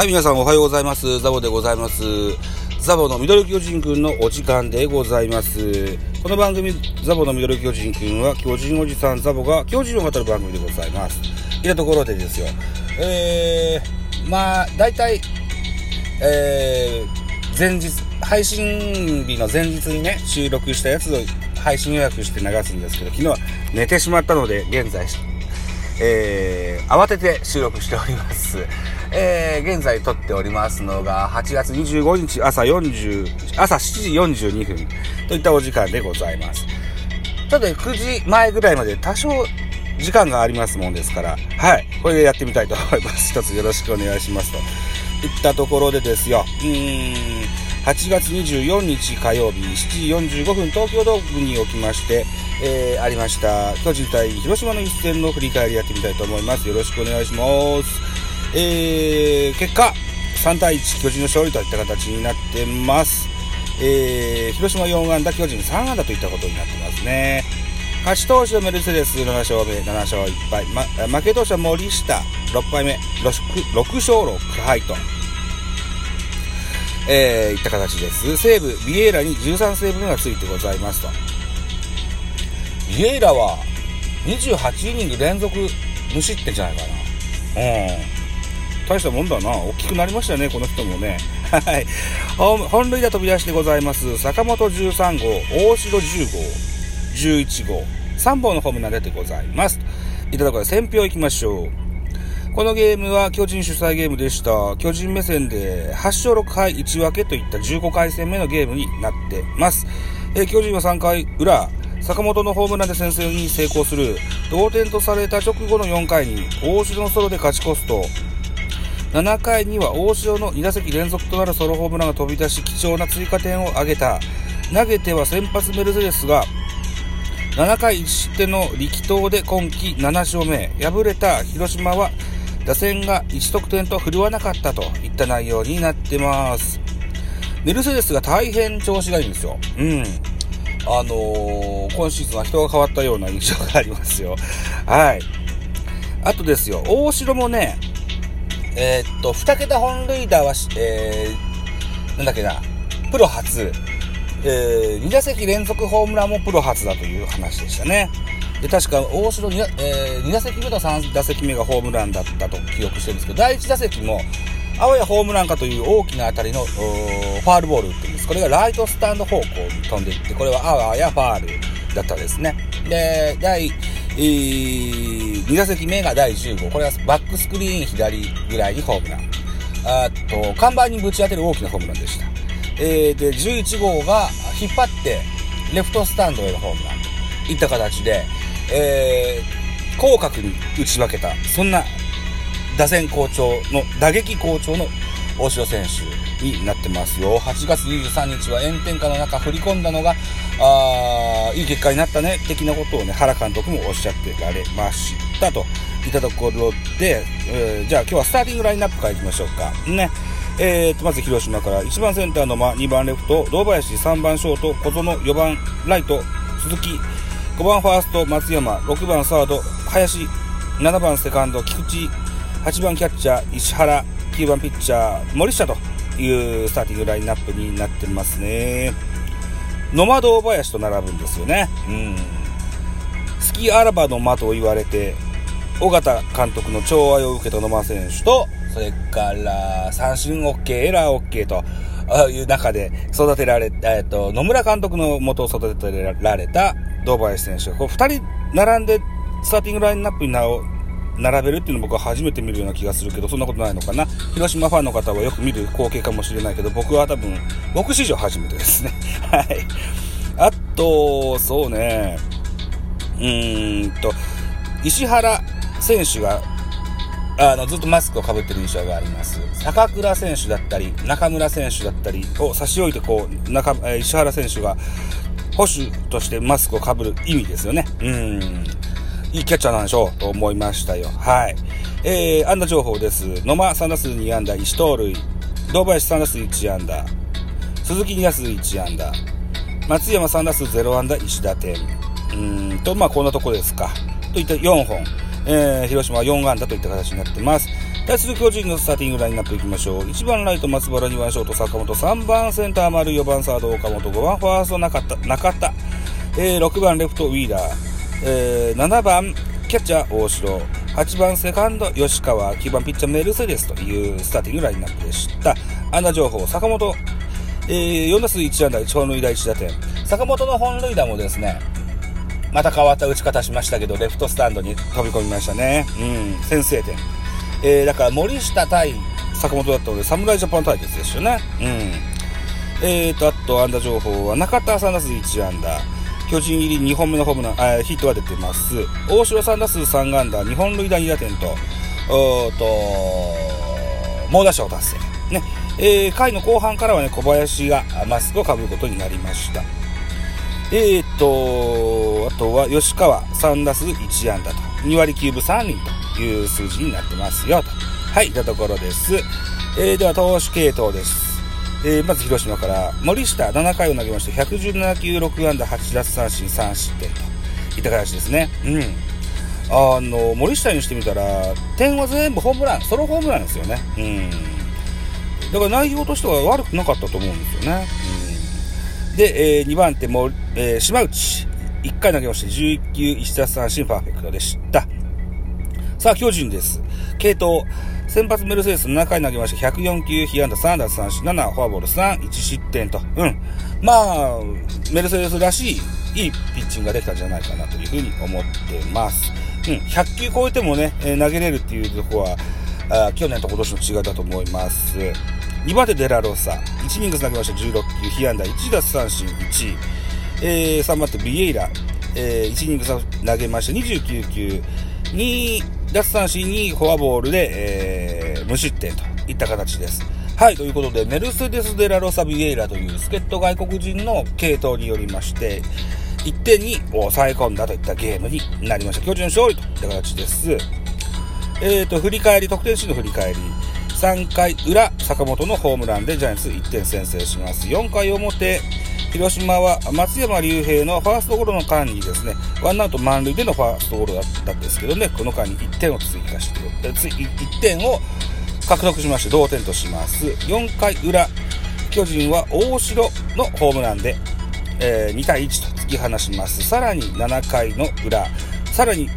はい、皆さんおはようございます。ザボでございます。ザボのミドル巨人くんのお時間でございます。この番組、ザボのミドル巨人くんは、巨人おじさんザボが巨人を語る番組でございます。いたところでですよ。えー、まあ、大体、えー、前日、配信日の前日にね、収録したやつを配信予約して流すんですけど、昨日は寝てしまったので、現在、えー、慌てて収録しております。えー、現在撮っておりますのが、8月25日朝40、朝7時42分といったお時間でございます。ただ9時前ぐらいまで多少時間がありますもんですから、はい、これでやってみたいと思います。一つよろしくお願いしますと。いったところでですよ、うーん、8月24日火曜日7時45分東京ドームにおきまして、えー、ありました巨人対広島の一戦の振り返りやってみたいと思います。よろしくお願いします。えー、結果3対1巨人の勝利といった形になってます。えー、広島4安打巨人3安打といったことになってますね。勝ち投手のメルセデス7勝目7勝1敗、ま、負け投手は森下6敗目 6, 6勝6敗と。えー、いった形です。西武、ビエイラに13セーブ目がついてございますと。ビエイラは28イニング連続無失点じゃないかな。うん。大したもんだな。大きくなりましたね、この人もね。はい。本塁打飛び出してございます。坂本13号、大城10号、11号、3本のホームラン出てございます。いただくから選票いきましょう。このゲームは巨人主催ゲームでした。巨人目線で8勝6敗1分けといった15回戦目のゲームになってます。えー、巨人は3回裏、坂本のホームランで先制に成功する。同点とされた直後の4回に大城のソロで勝ち越すと、7回には大城の2打席連続となるソロホームランが飛び出し貴重な追加点を挙げた。投げては先発メルセデスが7回1失点の力投で今季7勝目。敗れた広島は打線が1得点と振るわなかったといった内容になってます。メルセデスが大変調子がいいんですよ。うん。あのー、今シーズンは人が変わったような印象がありますよ。はい。あとですよ、大城もね、えー、っと、2桁本塁打は、えー、なんだっけな、プロ初、えー、2打席連続ホームランもプロ初だという話でしたね。で、確か、大城 2,、えー、2打席目と3打席目がホームランだったと記憶してるんですけど、第1打席も、あわやホームランかという大きな当たりのファールボールっていうんです。これがライトスタンド方向に飛んでいって、これはあわやファールだったですね。で、第、えー、2打席目が第10号。これはバックスクリーン左ぐらいにホームラン。あと、看板にぶち当てる大きなホームランでした。えー、で、11号が引っ張って、レフトスタンドへのホームランといった形で、えー、広角に打ち分けた、そんな打線好調の、打撃好調の大城選手になってますよ。8月23日は炎天下の中振り込んだのが、あいい結果になったね、的なことをね、原監督もおっしゃってられましたといったところで、えー、じゃあ今日はスターティングラインナップからいきましょうか。ね。えー、とまず広島から1番センターの間、2番レフト、堂林、3番ショート、小園、4番ライト、鈴木、5番ファースト松山。6番サード林。7番セカンド菊池。8番キャッチャー石原。9番ピッチャー森下というスターティングラインナップになってますね。野間堂林と並ぶんですよね。うん。スキーアラバの間と言われて尾形監督の寵愛を受けた野間選手とそれから三振 OK エラー OK という中で育てられ、えっと、野村監督の元を育てられた堂林選手。こう二人並んでスターティングラインナップに並べるっていうのを僕は初めて見るような気がするけど、そんなことないのかな？広島ファンの方はよく見る光景かもしれないけど、僕は多分、僕史上初めてですね。はい。あと、そうね、うーんと、石原選手が、あの、ずっとマスクをかぶってる印象があります。坂倉選手だったり、中村選手だったりを差し置いて、こう、中、石原選手が、保守としてマスクをかぶる意味ですよね。うん。いいキャッチャーなんでしょうと思いましたよ。はい。えー、安打情報です。野間3打数2安打1盗塁。堂林3打数1安打。鈴木2打数1安打。松山3打数0安打1打点。うんと、まあこんなとこですか。といった4本。えー、広島は4安打といった形になってます。対する巨人のスターティングラインナップいきましょう。1番ライト松原、2番ショート坂本、3番センター丸、4番サード岡本、5番ファースト中田、中田、えー、6番レフトウィーラー、えー、7番キャッチャー大城、8番セカンド吉川、9番ピッチャーメルセデスというスターティングラインナップでした。安打情報、坂本、えー、4打数1安打、超塁打1打点。坂本の本塁打もですね、また変わった打ち方しましたけど、レフトスタンドに飛び込みましたね。うん、先制点。えー、だから森下対坂本だったので、侍ジャパン対決ですよね。うん。えーと、あと、安打情報は、中田3打数1安打。巨人入り2本目のホームラン、あヒットが出てます。大城3打数3安打、2本塁打2打点と、おと、猛打賞達成。ね。えー、回の後半からはね、小林がマスクをかぶることになりました。えーと、あとは吉川3打数1安打と、2割9分3厘という数字になってますよと。はい、いたところです。えー、では投手系統です。えー、まず広島から森下7回を投げまして117球6安打8奪三振3失点といった形ですね。うん。あの、森下にしてみたら、点は全部ホームラン、ソロホームランですよね。うん。だから内容としては悪くなかったと思うんですよね。うん、で、えー、2番手も、えー、島内。1回投げまして11球1奪三振パーフェクトでした。さあ、巨人です。系統。先発メルセデス7回投げまして、104球、被安打3奪三振7、フォアボール3、1失点と。うん。まあ、メルセデスらしい、いいピッチングができたんじゃないかなというふうに思ってます。うん。100球超えてもね、え、投げれるっていうとこは、あ去年と今年の違いだと思います。2番手デラロサ、1イニング投げました16球、被安打1奪三振1、えー、3番手ビエイラ、えー、1イニング投げました29球、2奪三振にフォアボールで、えー、無失点といった形です。はい、ということで、メルセデス・デラ・ロサ・ビエイラという助っ人外国人の系統によりまして、1点に抑え込んだといったゲームになりました。巨人勝利といった形です。えーと、振り返り、得点シーンの振り返り。3回裏、坂本のホームランでジャイアンツ1点先制します。4回表、広島は松山竜平のファーストゴロの間にですね、ワンアウト満塁でのファーストゴロだったんですけどね、この間に1点を追加して、1点を獲得しまして同点とします。4回裏、巨人は大城のホームランで、えー、2対1と突き放します。さらに7回の裏、さらに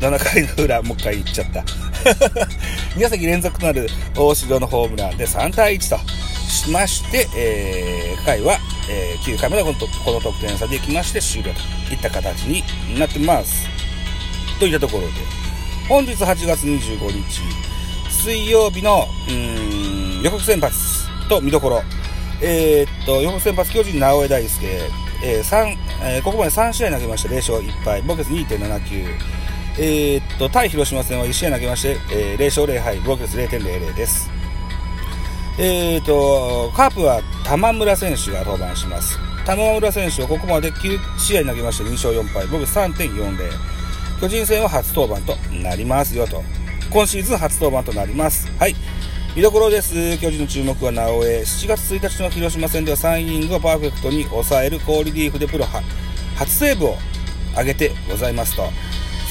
7回の裏、もう一回言っちゃった。2打席連続となる大城のホームランで3対1としまして、えー、回はえー、9回目でこのこの得点差でいきまして終了といった形になってます。といったところで、本日8月25日、水曜日の、うん、予告先発と見どころ。えー、っと、予告先発巨人直江大輔、えー、3、えー、ここまで3試合投げまして、0勝1敗、防御率2.79。えー、っと、対広島戦は1試合投げまして、えー、0勝0敗、防御率0.00です。えーと、カープは玉村選手が登板します。玉村選手はここまで9試合投げまして2勝4敗、僕3.40。巨人戦は初登板となりますよと。今シーズン初登板となります。はい。見どころです。巨人の注目は直江。7月1日の広島戦では3イニングをパーフェクトに抑える好リリーフでプロ初セーブを挙げてございますと。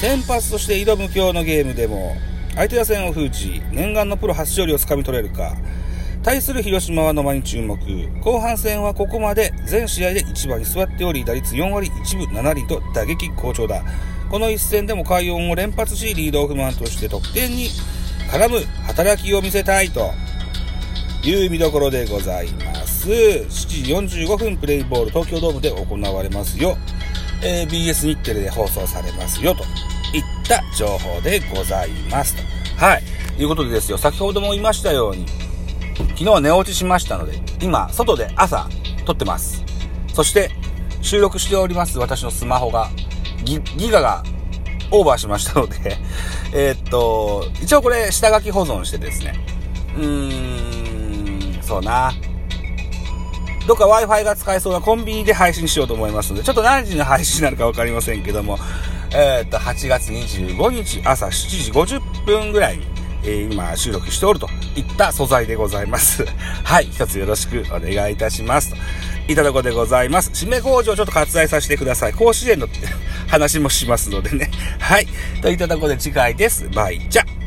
先発として挑む今日のゲームでも、相手打線を封じ、念願のプロ初勝利をつかみ取れるか。対する広島は野間に注目。後半戦はここまで全試合で1番に座っており、打率4割1分7厘と打撃好調だ。この一戦でも快音を連発し、リードオフマンとして得点に絡む働きを見せたいという見どころでございます。7時45分プレイボール東京ドームで行われますよ。えー、BS 日テレで放送されますよといった情報でございますと。はい。いうことでですよ、先ほども言いましたように、昨日寝落ちしましたので、今、外で朝、撮ってます。そして、収録しております私のスマホが、ギガがオーバーしましたので え、っと、一応これ下書き保存してですね、うーん、そうな。どっか Wi-Fi が使えそうなコンビニで配信しようと思いますので、ちょっと何時の配信になるかわかりませんけども、えー、っと、8月25日朝7時50分ぐらいにえ、今収録しておるといった素材でございます。はい、一つよろしくお願いいたします。といただこでございます。締め工場ちょっと割愛させてください。甲子園の話もしますのでね。はい。といたとこで次回です。バイチャ。